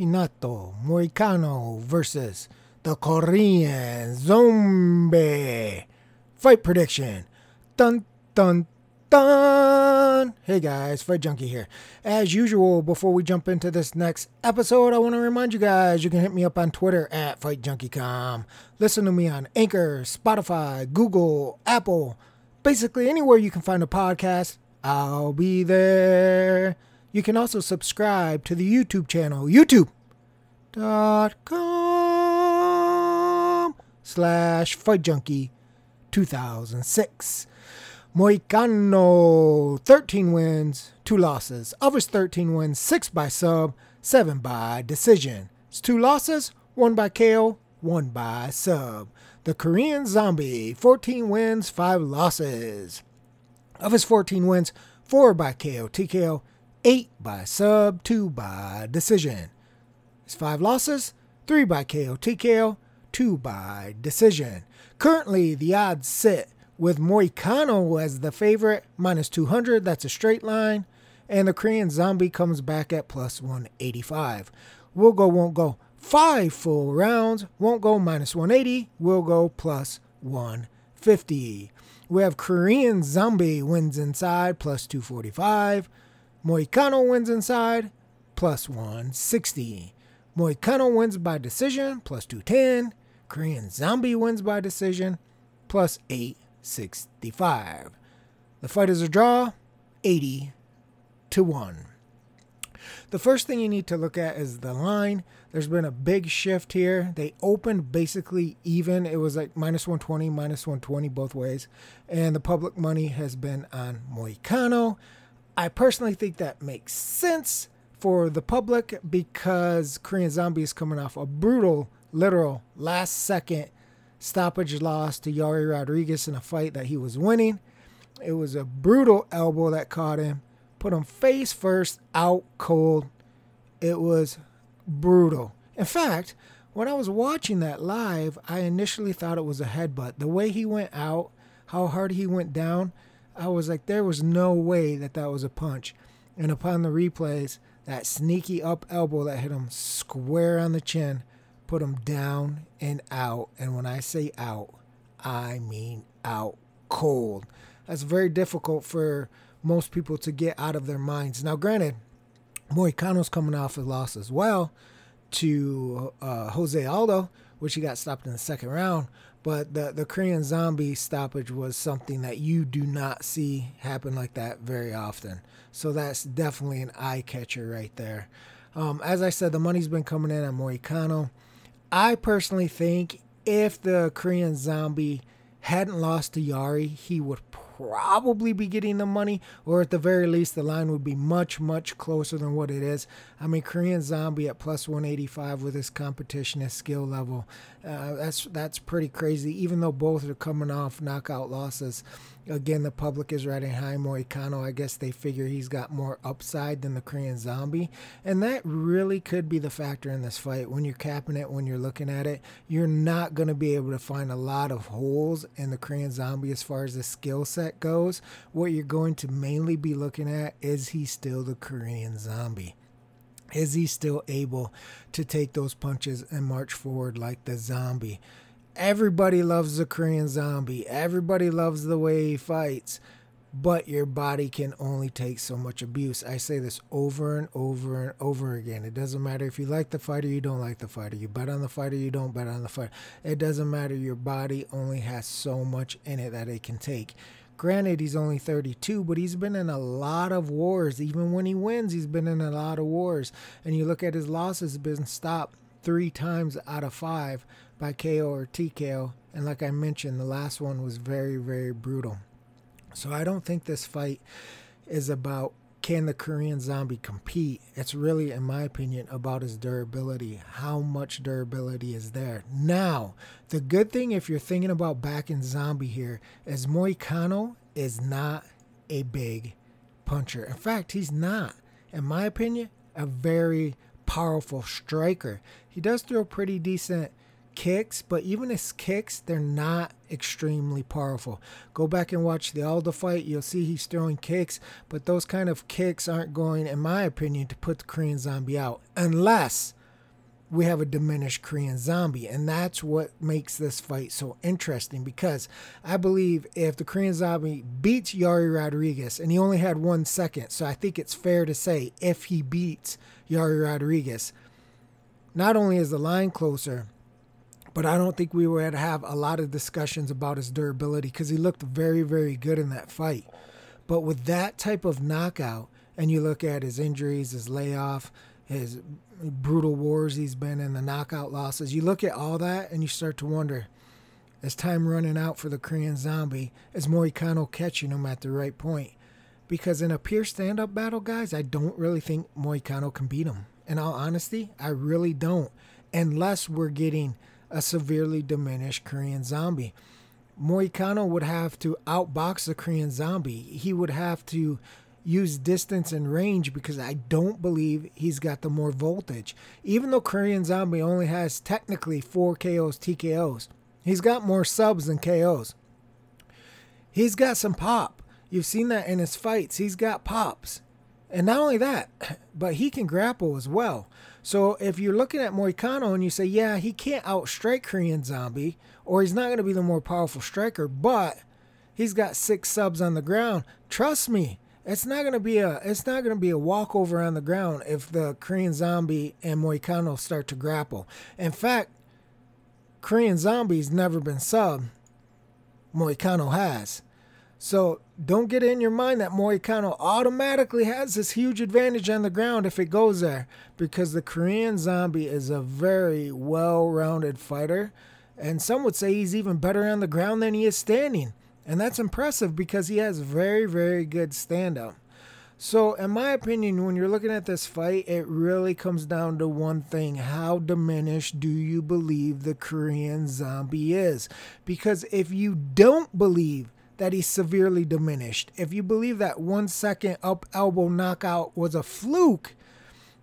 Renato Moicano versus the Korean Zombie. Fight prediction. Dun dun dun. Hey guys, Fight Junkie here. As usual, before we jump into this next episode, I want to remind you guys you can hit me up on Twitter at FightJunkieCom. Listen to me on Anchor, Spotify, Google, Apple, basically anywhere you can find a podcast. I'll be there. You can also subscribe to the YouTube channel, youtube.com slash Fight Junkie 2006. Moicano, 13 wins, 2 losses. Of his 13 wins, 6 by sub, 7 by decision. It's 2 losses, 1 by KO, 1 by sub. The Korean Zombie, 14 wins, 5 losses. Of his 14 wins, 4 by KO, TKO, 8 by sub, 2 by decision. His 5 losses, 3 by KO, TKO, 2 by decision. Currently, the odds sit with Moicano as the favorite, minus 200. That's a straight line. And the Korean Zombie comes back at plus 185. We'll go, won't go. Five full rounds. Won't go minus 180. We'll go plus 150. We have Korean Zombie wins inside plus 245. Moicano wins inside plus 160. Moicano wins by decision plus 210. Korean Zombie wins by decision plus 865. The fight is a draw, 80 to 1. The first thing you need to look at is the line. There's been a big shift here. They opened basically even. It was like minus 120, minus 120 both ways. And the public money has been on Moicano. I personally think that makes sense for the public because Korean Zombie is coming off a brutal, literal last second stoppage loss to Yair Rodriguez in a fight that he was winning. It was a brutal elbow that caught him, put him face first out cold. It was brutal. In fact, when I was watching that live, I initially thought it was a headbutt. The way he went out, how hard he went down, I was like, there was no way that that was a punch. And upon the replays, that sneaky up elbow that hit him square on the chin put him down and out. And when I say out, I mean out cold. That's very difficult for most people to get out of their minds. Now, granted, Moicano's coming off a loss as well to uh, Jose Aldo, which he got stopped in the second round. But the, the Korean zombie stoppage was something that you do not see happen like that very often. So that's definitely an eye catcher right there. Um, as I said, the money's been coming in on Moicano. I personally think if the Korean zombie hadn't lost to Yari, he would probably be getting the money, or at the very least, the line would be much, much closer than what it is. I mean, Korean Zombie at plus 185 with his competition and skill level, uh, that's that's pretty crazy. Even though both are coming off knockout losses, again, the public is riding high Moicano. I guess they figure he's got more upside than the Korean Zombie, and that really could be the factor in this fight. When you're capping it, when you're looking at it, you're not going to be able to find a lot of holes in the Korean Zombie as far as the skill set goes. What you're going to mainly be looking at is he still the Korean Zombie? Is he still able to take those punches and march forward like the zombie? Everybody loves the Korean zombie. Everybody loves the way he fights. But your body can only take so much abuse. I say this over and over and over again. It doesn't matter if you like the fighter, you don't like the fighter. You bet on the fighter, you don't bet on the fighter. It doesn't matter. Your body only has so much in it that it can take. Granted, he's only 32, but he's been in a lot of wars. Even when he wins, he's been in a lot of wars. And you look at his losses, been stopped three times out of five by KO or TKO. And like I mentioned, the last one was very, very brutal. So I don't think this fight is about can the Korean zombie compete? It's really, in my opinion, about his durability. How much durability is there? Now, the good thing, if you're thinking about backing zombie here, is Moicano is not a big puncher. In fact, he's not, in my opinion, a very powerful striker. He does throw pretty decent kicks, but even his kicks, they're not extremely powerful. Go back and watch the Aldo fight. You'll see he's throwing kicks, but those kind of kicks aren't going, in my opinion, to put the Korean zombie out. Unless we have a diminished Korean zombie. And that's what makes this fight so interesting because I believe if the Korean zombie beats Yari Rodriguez, and he only had one second, so I think it's fair to say if he beats Yari Rodriguez, not only is the line closer, but I don't think we would have a lot of discussions about his durability because he looked very, very good in that fight. But with that type of knockout, and you look at his injuries, his layoff, his brutal wars he's been in, the knockout losses. You look at all that and you start to wonder is time running out for the Korean zombie? Is Moicano catching him at the right point? Because in a pure stand up battle, guys, I don't really think Moicano can beat him. In all honesty, I really don't. Unless we're getting a severely diminished Korean zombie. Moicano would have to outbox the Korean zombie. He would have to use distance and range because I don't believe he's got the more voltage. Even though Korean Zombie only has technically four KOs, TKOs, he's got more subs than KOs. He's got some pop. You've seen that in his fights. He's got pops. And not only that, but he can grapple as well. So if you're looking at Moicano and you say, yeah, he can't outstrike Korean Zombie, or he's not going to be the more powerful striker, but he's got six subs on the ground, trust me, it's not gonna be a it's not gonna be a walkover on the ground if the Korean Zombie and Moicano start to grapple. In fact, Korean Zombie's never been sub. Moicano has. So don't get in your mind that Moicano automatically has this huge advantage on the ground if it goes there, because the Korean Zombie is a very well-rounded fighter, and some would say he's even better on the ground than he is standing. And that's impressive because he has very, very good stand up. So, in my opinion, when you're looking at this fight, it really comes down to one thing. How diminished do you believe the Korean zombie is? Because if you don't believe that he's severely diminished, if you believe that one second up elbow knockout was a fluke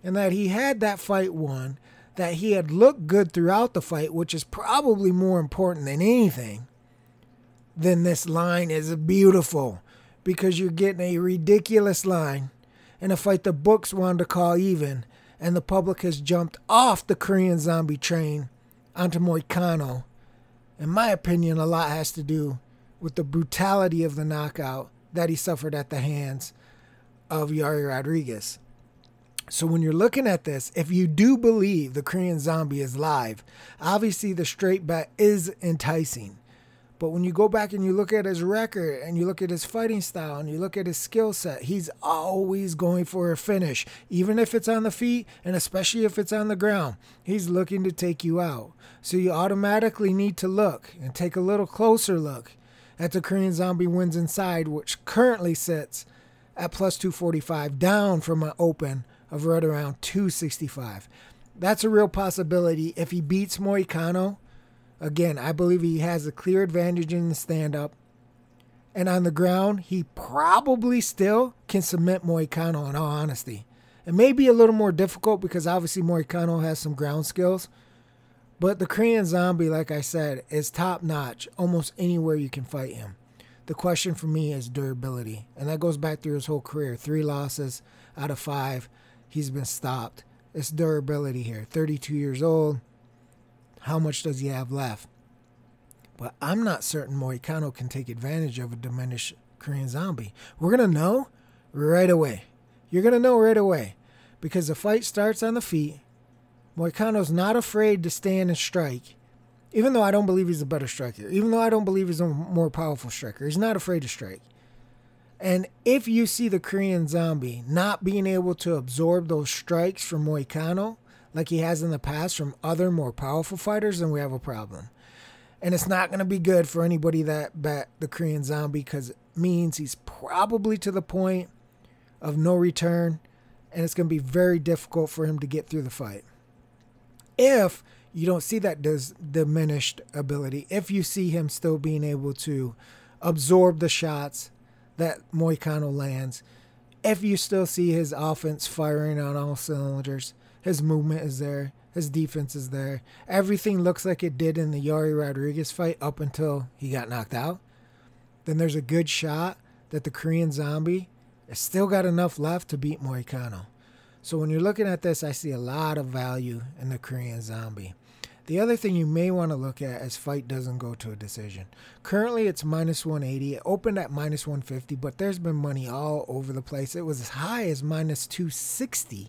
and that he had that fight won, that he had looked good throughout the fight, which is probably more important than anything, then this line is beautiful because you're getting a ridiculous line in a fight the books wanted to call even, and the public has jumped off the Korean zombie train onto Moicano. In my opinion, a lot has to do with the brutality of the knockout that he suffered at the hands of Yair Rodriguez. So when you're looking at this, if you do believe the Korean zombie is live, obviously the straight bet is enticing. But when you go back and you look at his record and you look at his fighting style and you look at his skill set, he's always going for a finish, even if it's on the feet and especially if it's on the ground. He's looking to take you out. So you automatically need to look and take a little closer look at the Korean Zombie wins inside, which currently sits at plus 245, down from an open of right around 265. That's a real possibility if he beats Moicano Again, I believe he has a clear advantage in the stand up. And on the ground, he probably still can submit Moicano in all honesty. It may be a little more difficult because obviously Moicano has some ground skills. But the Korean zombie, like I said, is top notch almost anywhere you can fight him. The question for me is durability. And that goes back through his whole career. Three losses out of five. He's been stopped. It's durability here. 32 years old. How much does he have left? But I'm not certain Moicano can take advantage of a diminished Korean zombie. We're going to know right away. You're going to know right away because the fight starts on the feet. Moicano's not afraid to stand and strike, even though I don't believe he's a better striker, even though I don't believe he's a more powerful striker. He's not afraid to strike. And if you see the Korean zombie not being able to absorb those strikes from Moicano, like he has in the past from other more powerful fighters, then we have a problem. And it's not going to be good for anybody that bet the Korean Zombie because it means he's probably to the point of no return, and it's going to be very difficult for him to get through the fight. If you don't see that dis- diminished ability, if you see him still being able to absorb the shots that Moicano lands, if you still see his offense firing on all cylinders, his movement is there. His defense is there. Everything looks like it did in the Yair Rodriguez fight up until he got knocked out. Then there's a good shot that the Korean Zombie has still got enough left to beat Moicano. So when you're looking at this, I see a lot of value in the Korean Zombie. The other thing you may want to look at is fight doesn't go to a decision. Currently, it's minus 180. It opened at minus 150, but there's been money all over the place. It was as high as minus 260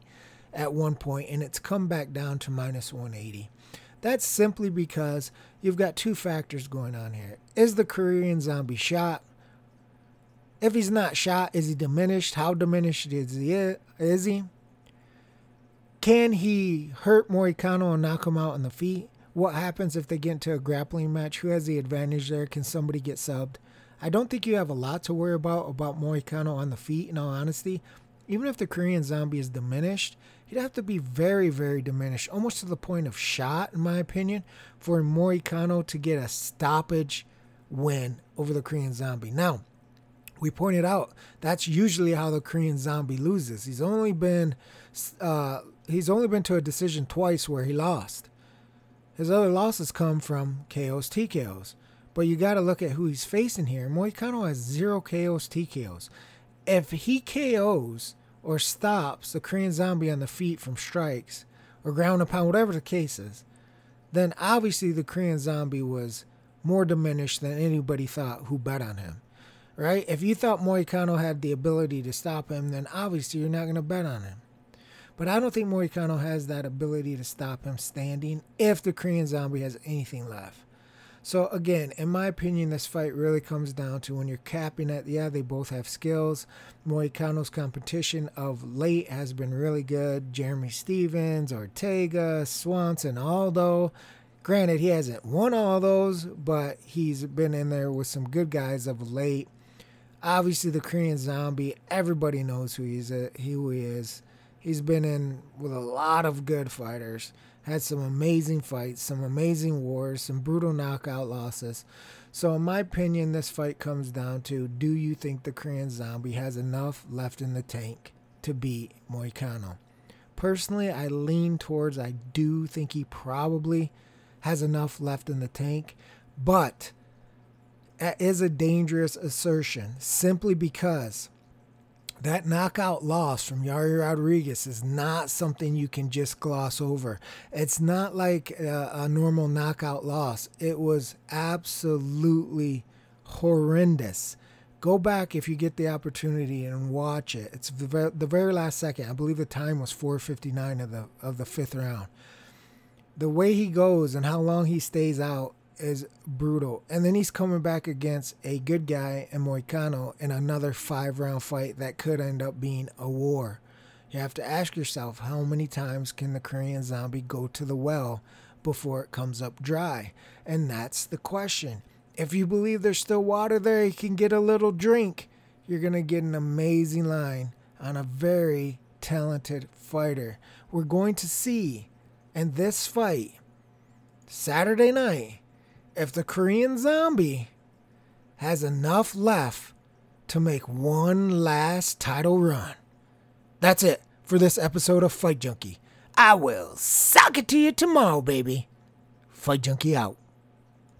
at one point, and it's come back down to minus 180. That's simply because you've got two factors going on here. Is the Korean zombie shot? If he's not shot, is he diminished? How diminished is he? Is he? Can he hurt Moicano and knock him out on the feet? What happens if they get into a grappling match? Who has the advantage there? Can somebody get subbed? I don't think you have a lot to worry about about Moicano on the feet, in all honesty. Even if the Korean zombie is diminished, he'd have to be very, very diminished, almost to the point of shot, in my opinion, for Moicano to get a stoppage win over the Korean zombie. Now, we pointed out that's usually how the Korean zombie loses. He's only been uh, he's only been to a decision twice where he lost. His other losses come from KOs, TKOs. But you got to look at who he's facing here. Moicano has zero KOs, TKOs. If he KOs or stops the Korean zombie on the feet from strikes or ground upon whatever the case is, then obviously the Korean zombie was more diminished than anybody thought who bet on him. Right? If you thought Moicano had the ability to stop him, then obviously you're not going to bet on him. But I don't think Moicano has that ability to stop him standing if the Korean Zombie has anything left. So again, in my opinion, this fight really comes down to when you're capping it. Yeah, they both have skills. Moicano's competition of late has been really good. Jeremy Stephens, Ortega, Swanson, Aldo. Granted, he hasn't won all those, but he's been in there with some good guys of late. Obviously, the Korean Zombie. Everybody knows who he's who he is. He's been in with a lot of good fighters, had some amazing fights, some amazing wars, some brutal knockout losses. So, in my opinion, this fight comes down to do you think the Korean Zombie has enough left in the tank to beat Moicano? Personally, I lean towards I do think he probably has enough left in the tank, but that is a dangerous assertion simply because that knockout loss from Yair Rodriguez is not something you can just gloss over. It's not like a, a, normal knockout loss. It was absolutely horrendous. Go back if you get the opportunity and watch it. It's the very, the very last second. I believe the time was 4:59 of the of the fifth round. The way he goes and how long he stays out is brutal. And then he's coming back against a good guy in Moicano in another five round fight that could end up being a war. You have to ask yourself how many times can the Korean zombie go to the well before it comes up dry? And that's the question. If you believe there's still water there, you can get a little drink. You're going to get an amazing line on a very talented fighter. We're going to see in this fight Saturday night if the Korean zombie has enough left to make one last title run. That's it for this episode of Fight Junkie. I will sock it to you tomorrow, baby. Fight Junkie out.